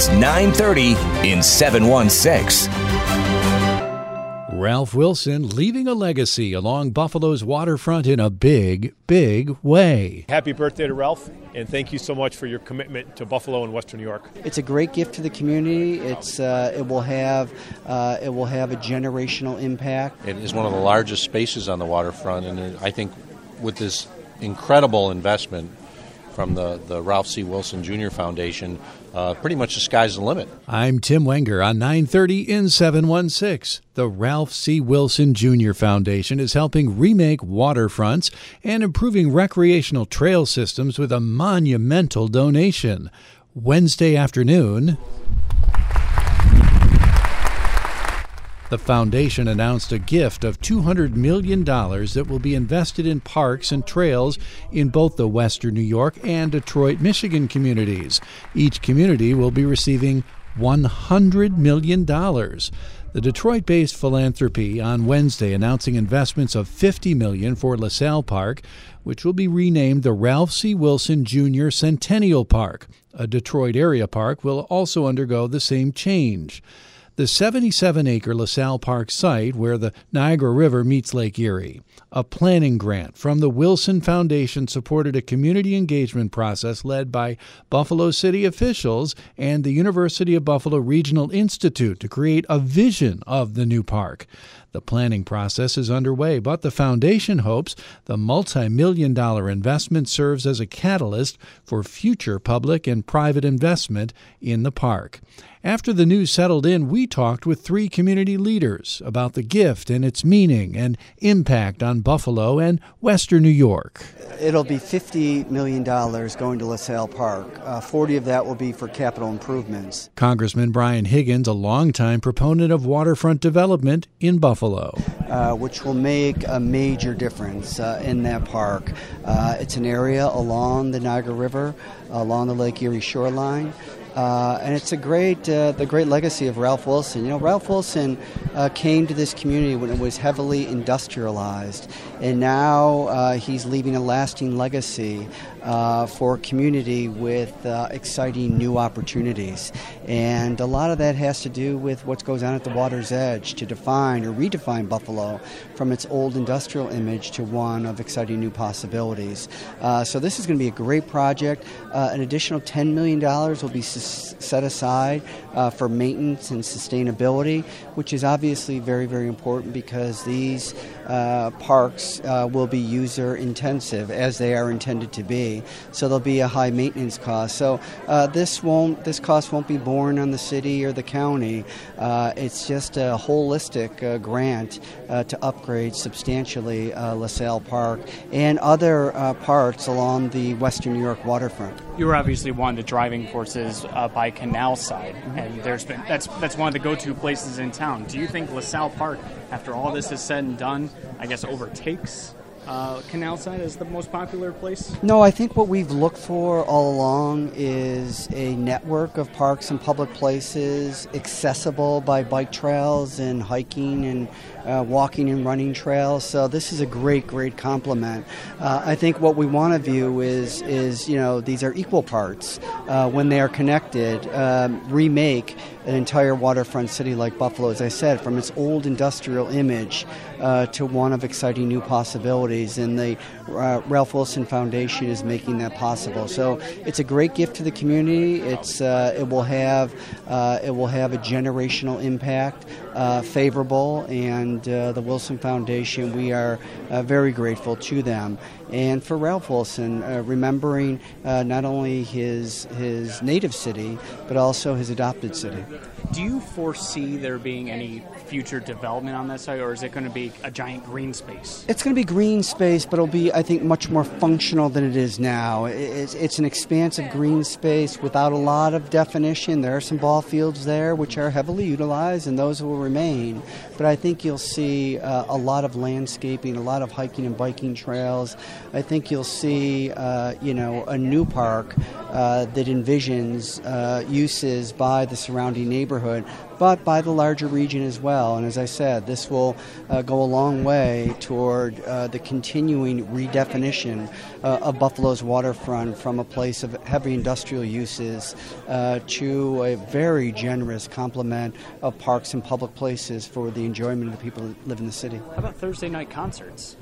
It's 9:30 in 716. Ralph Wilson leaving a legacy along Buffalo's waterfront in a big, big way. Happy birthday to Ralph, and thank you so much for your commitment to Buffalo and Western New York. It's a great gift to the community. It's uh, it will have uh, it will have a generational impact. It is one of the largest spaces on the waterfront, and I think with this incredible investment from the, the Ralph C. Wilson Jr. Foundation, uh, pretty much the sky's the limit. I'm Tim Wenger on 930 in 716. The Ralph C. Wilson Jr. Foundation is helping remake waterfronts and improving recreational trail systems with a monumental donation. Wednesday afternoon, The foundation announced a gift of $200 million that will be invested in parks and trails in both the Western New York and Detroit, Michigan communities. Each community will be receiving $100 million. The Detroit-based philanthropy on Wednesday announcing investments of 50 million for LaSalle Park, which will be renamed the Ralph C. Wilson Jr. Centennial Park. A Detroit area park will also undergo the same change. The 77 acre LaSalle Park site where the Niagara River meets Lake Erie. A planning grant from the Wilson Foundation supported a community engagement process led by Buffalo City officials and the University of Buffalo Regional Institute to create a vision of the new park. The planning process is underway, but the foundation hopes the multi million dollar investment serves as a catalyst for future public and private investment in the park. After the news settled in, we talked with three community leaders about the gift and its meaning and impact on Buffalo and Western New York. It'll be $50 million going to LaSalle Park. Uh, 40 of that will be for capital improvements. Congressman Brian Higgins, a longtime proponent of waterfront development in Buffalo. Uh, which will make a major difference uh, in that park. Uh, it's an area along the Niagara River, along the Lake Erie shoreline. Uh, and it's a great, uh, the great legacy of Ralph Wilson. You know, Ralph Wilson uh, came to this community when it was heavily industrialized, and now he's leaving a lasting legacy uh, for community with uh, exciting new opportunities. And a lot of that has to do with what goes on at the water's edge to define or redefine Buffalo from its old industrial image to one of exciting new possibilities. so this is going to be a great project. an additional $10 million will be s- set aside uh, for maintenance and sustainability, which is obviously very, very important because these uh, parks uh, will be user intensive as they are intended to be. So there'll be a high maintenance cost. So uh, this won't, this cost won't be borne on the city or the county. Uh, it's just a holistic uh, grant to upgrade substantially LaSalle Park and other parts along the Western New York waterfront. You were obviously one of the driving forces uh, by Canal Side, and there's been that's that's one of the go-to places in town. Do you think LaSalle Park, after all this is said and done, I guess overtakes uh, Canal Side as the most popular place? No, I think what we've looked for all along is a network of parks and public places accessible by bike trails and hiking and uh, walking and running trails. So this is a great, great complement. Uh, I think what we want to view is is you know these are equal parts uh, when they are connected. Um, remake an entire waterfront city like Buffalo, as I said, from its old industrial image uh, to one of exciting new possibilities. And the uh, Ralph Wilson Foundation is making that possible. So it's a great gift to the community. It's uh, it will have it will have a generational impact, favorable and uh, the Wilson Foundation, we are uh, very grateful to them. And for Ralph Wilson, uh, remembering uh, not only his his native city, but also his adopted city. Do you foresee there being any future development on that site, or is it going to be a giant green space? It's going to be green space, but it'll be, I think, much more functional than it is now. It's, it's an expansive green space without a lot of definition. There are some ball fields there which are heavily utilized, and those will remain. But I think you'll see uh, a lot of landscaping, a lot of hiking and biking trails. I think you'll see, uh, you know, a new park uh, that envisions uh, uses by the surrounding neighborhood, but by the larger region as well. And as I said, this will uh, go a long way toward uh, the continuing redefinition uh, of Buffalo's waterfront from a place of heavy industrial uses uh, to a very generous complement of parks and public places for the enjoyment of the people that live in the city. How about Thursday night concerts?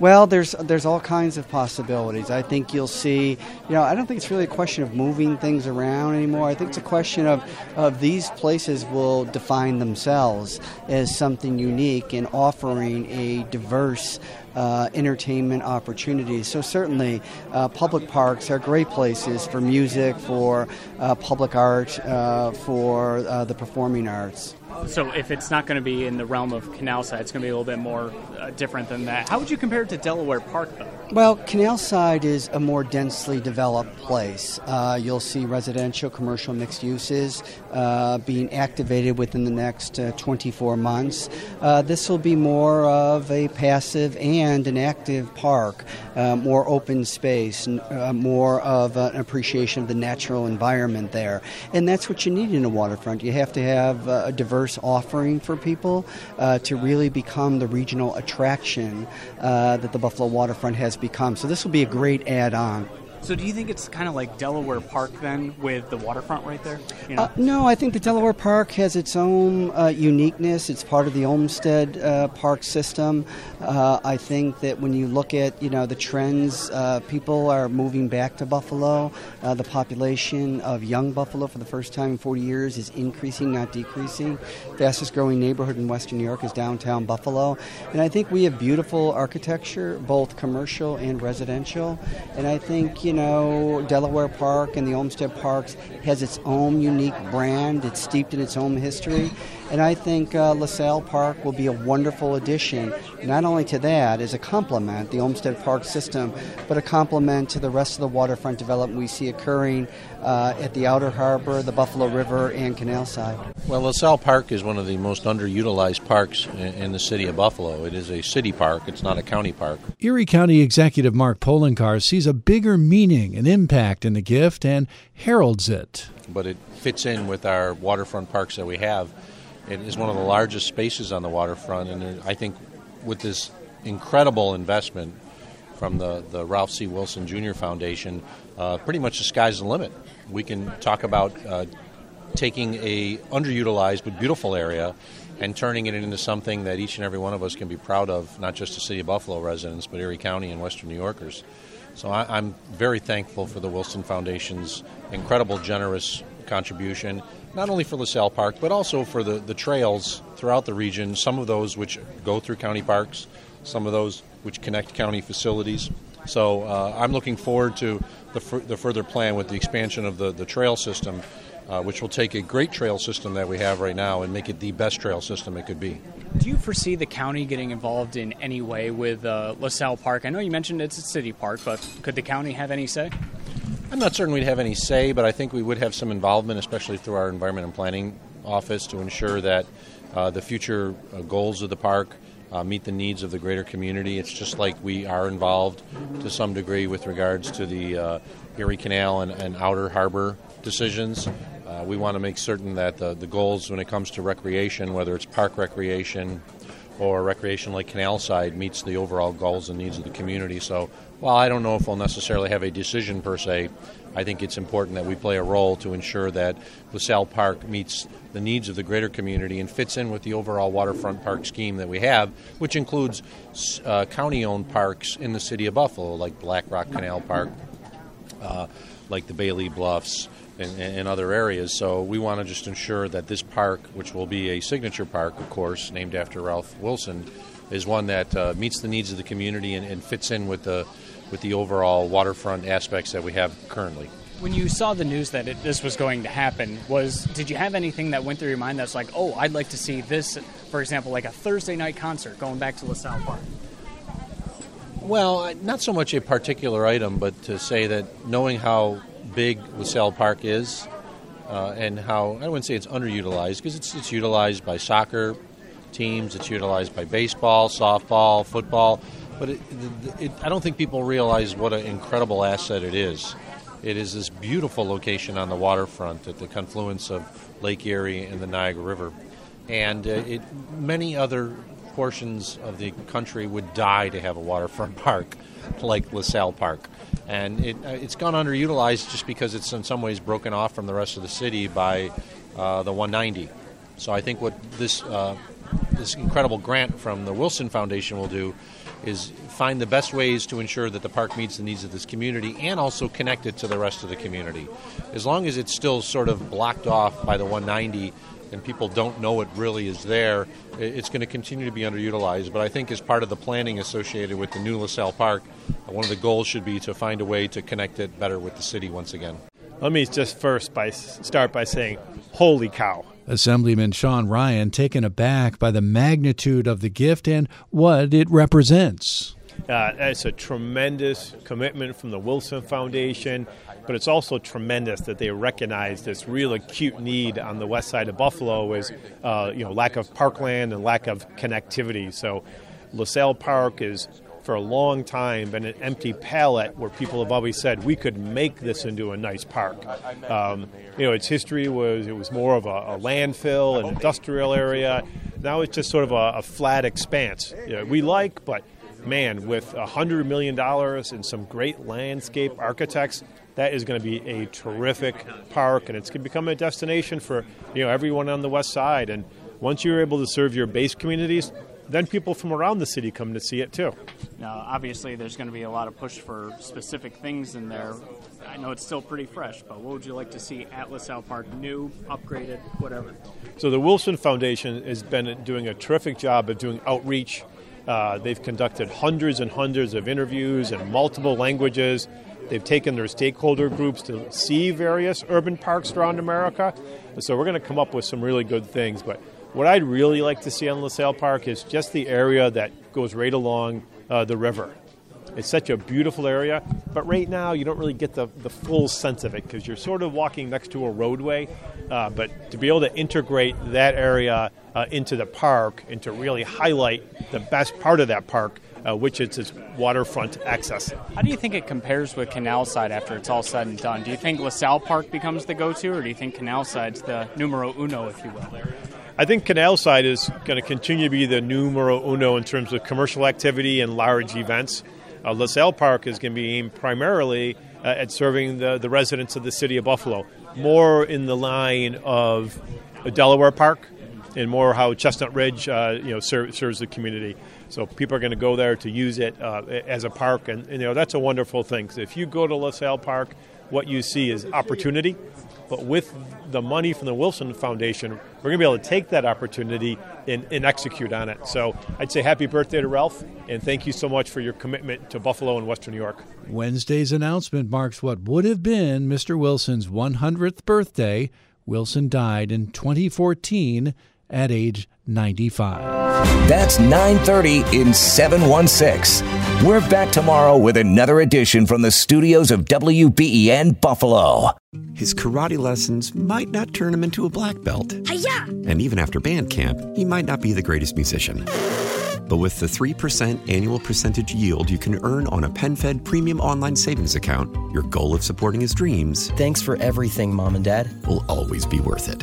Well, there's there's all kinds of possibilities. I think you'll see. You know, I don't think it's really a question of moving things around anymore. I think it's a question of of these places will define themselves as something unique and offering a diverse uh, entertainment opportunities. So certainly, uh, public parks are great places for music, for uh, public art, uh, for uh, the performing arts. So if it's not going to be in the realm of canal side, it's going to be a little bit more uh, different than that. How would you compare it to Delaware Park, though? Well, Canal Side is a more densely developed place. Uh, you'll see residential, commercial, mixed uses uh, being activated within the next uh, 24 months. Uh, this will be more of a passive and an active park, uh, more open space, uh, more of an appreciation of the natural environment there. And that's what you need in a waterfront. You have to have a diverse offering for people to really become the regional attraction that the Buffalo waterfront has become. So this will be a great add-on. So do you think it's kind of like Delaware Park then, with the waterfront right there? You know? uh, no, I think the Delaware Park has its own uh, uniqueness. It's part of the Olmsted uh, Park system. Uh, I think that when you look at you know the trends, uh, people are moving back to Buffalo. Uh, the population of young Buffalo for the first time in 40 years is increasing, not decreasing. Fastest growing neighborhood in Western New York is downtown Buffalo, and I think we have beautiful architecture, both commercial and residential. And I think you know, Delaware Park and the Olmsted Parks has its own unique brand. It's steeped in its own history. And I think uh, LaSalle Park will be a wonderful addition, not only to that as a complement, the Olmsted Park system, but a complement to the rest of the waterfront development we see occurring uh, at the Outer Harbor, the Buffalo River, and Canal Side. Well, LaSalle Park is one of the most underutilized parks in, in the city of Buffalo. It is a city park, it's not a county park. Erie County Executive Mark Poloncarz sees a bigger meaning and impact in the gift and heralds it. But it fits in with our waterfront parks that we have it is one of the largest spaces on the waterfront, and I think with this incredible investment from the, the Ralph C. Wilson Jr. Foundation, uh, pretty much the sky's the limit. We can talk about uh, taking a underutilized but beautiful area and turning it into something that each and every one of us can be proud of, not just the city of Buffalo residents, but Erie County and Western New Yorkers. So I, am very thankful for the Wilson Foundation's incredible, generous contribution, not only for LaSalle Park, but also for the, the trails throughout the region, some of those which go through county parks, some of those which connect county facilities. So uh, I'm looking forward to the, f- the further plan with the expansion of the, the trail system, uh, which will take a great trail system that we have right now and make it the best trail system it could be. Do you foresee the county getting involved in any way with uh, LaSalle Park? I know you mentioned it's a city park, but could the county have any say? I'm not certain we'd have any say, but I think we would have some involvement, especially through our environment and planning office, to ensure that uh, the future uh, goals of the park uh, meet the needs of the greater community. It's just like we are involved to some degree with regards to the uh, Erie Canal and, and, Outer Harbor decisions. Uh, we want to make certain that the, the goals when it comes to recreation, whether it's park recreation, or recreation like Canal Side meets the overall goals and needs of the community. So while I don't know if we'll necessarily have a decision per se, I think it's important that we play a role to ensure that LaSalle Park meets the needs of the greater community and fits in with the overall waterfront park scheme that we have, which includes uh, county owned parks in the city of Buffalo, like Black Rock Canal Park, uh, like the Bailey Bluffs, and, and, other areas. So we want to just ensure that this park, which will be a signature park, of course, named after Ralph Wilson, is one that uh, meets the needs of the community and, and, fits in with the with the overall waterfront aspects that we have currently. When you saw the news that it, this was going to happen, was did you have anything that went through your mind that's like, oh, I'd like to see this, for example, like a Thursday night concert going back to LaSalle Park? Well, not so much a particular item, but to say that knowing how big LaSalle Park is uh, and how, I wouldn't say it's underutilized, because it's, it's utilized by soccer teams, it's utilized by baseball, softball, football, but it, it, I don't think people realize what an incredible asset it is. It is this beautiful location on the waterfront at the confluence of Lake Erie and the Niagara River. And uh, it, many other portions of the country would die to have a waterfront park like LaSalle Park. And it, uh, it's gone underutilized just because it's in some ways broken off from the rest of the city by uh, the 190. So I think what this, uh, this incredible grant from the Wilson Foundation will do is find the best ways to ensure that the park meets the needs of this community and also connect it to the rest of the community. As long as it's still sort of blocked off by the 190, and people don't know it really is there, it's going to continue to be underutilized. But I think as part of the planning associated with the new LaSalle Park, uh, one of the goals should be to find a way to connect it better with the city once again. Let me just first by start by saying, holy cow. Assemblyman Sean Ryan taken aback by the magnitude of the gift and what it represents. Uh, it's a tremendous commitment from the Wilson Foundation but it's also tremendous that they recognize this real acute need on the west side of Buffalo is uh, you know lack of parkland and lack of connectivity. So LaSalle Park is for a long time been an empty palette where people have always said we could make this into a nice park. Um, you know, its history was it was more of a, a landfill, an industrial area. Now it's just sort of a, a flat expanse. You know, we like, but man, with a hundred million dollars and some great landscape architects, that is going to be a terrific park, and it's going to become a destination for you know everyone on the west side. And once you're able to serve your base communities, then people from around the city come to see it too. Now, obviously, there's going to be a lot of push for specific things in there. I know it's still pretty fresh, but what would you like to see at LaSalle Park, new, upgraded, whatever? So the Wilson Foundation has been doing a terrific job of doing outreach. Uh, they've conducted hundreds and hundreds of interviews in multiple languages. They've taken their stakeholder groups to see various urban parks around America. So we're going to come up with some really good things. But what I'd really like to see on LaSalle Park is just the area that goes right along uh, the river. It's such a beautiful area, but right now you don't really get the, the full sense of it because you're sort of walking next to a roadway. Uh, but to be able to integrate that area uh, into the park and to really highlight the best part of that park uh, which is its waterfront access. How do you think it compares with Canal Side after it's all said and done? Do you think LaSalle Park becomes the go-to, or do you think Canal Side's the numero uno, if you will? I think Canal Side is going to continue to be the numero uno in terms of commercial activity and large events. Uh, LaSalle Park is going to be aimed primarily uh, at serving the, the residents of the city of Buffalo, more in the line of Delaware Park and more how Chestnut Ridge uh, you know ser- serves the community. So people are going to go there to use it uh, as a park, and, and, you know that's a wonderful thing. if you go to LaSalle Park, what you see is opportunity. But with the money from the Wilson Foundation, we're going to be able to take that opportunity and, and, execute on it. So I'd say happy birthday to Ralph, and thank you so much for your commitment to Buffalo and Western New York. Wednesday's announcement marks what would have been Mr. Wilson's 100th birthday. Wilson died in 2014 at age 95. That's 9:30 in 716. We're back tomorrow with another edition from the studios of WBEN Buffalo. His karate lessons might not turn him into a black belt. Hi-ya! And even after band camp, he might not be the greatest musician. But with the 3% annual percentage yield you can earn on a PenFed premium online savings account, your goal of supporting his dreams. Thanks for everything, Mom and Dad. Will always be worth it.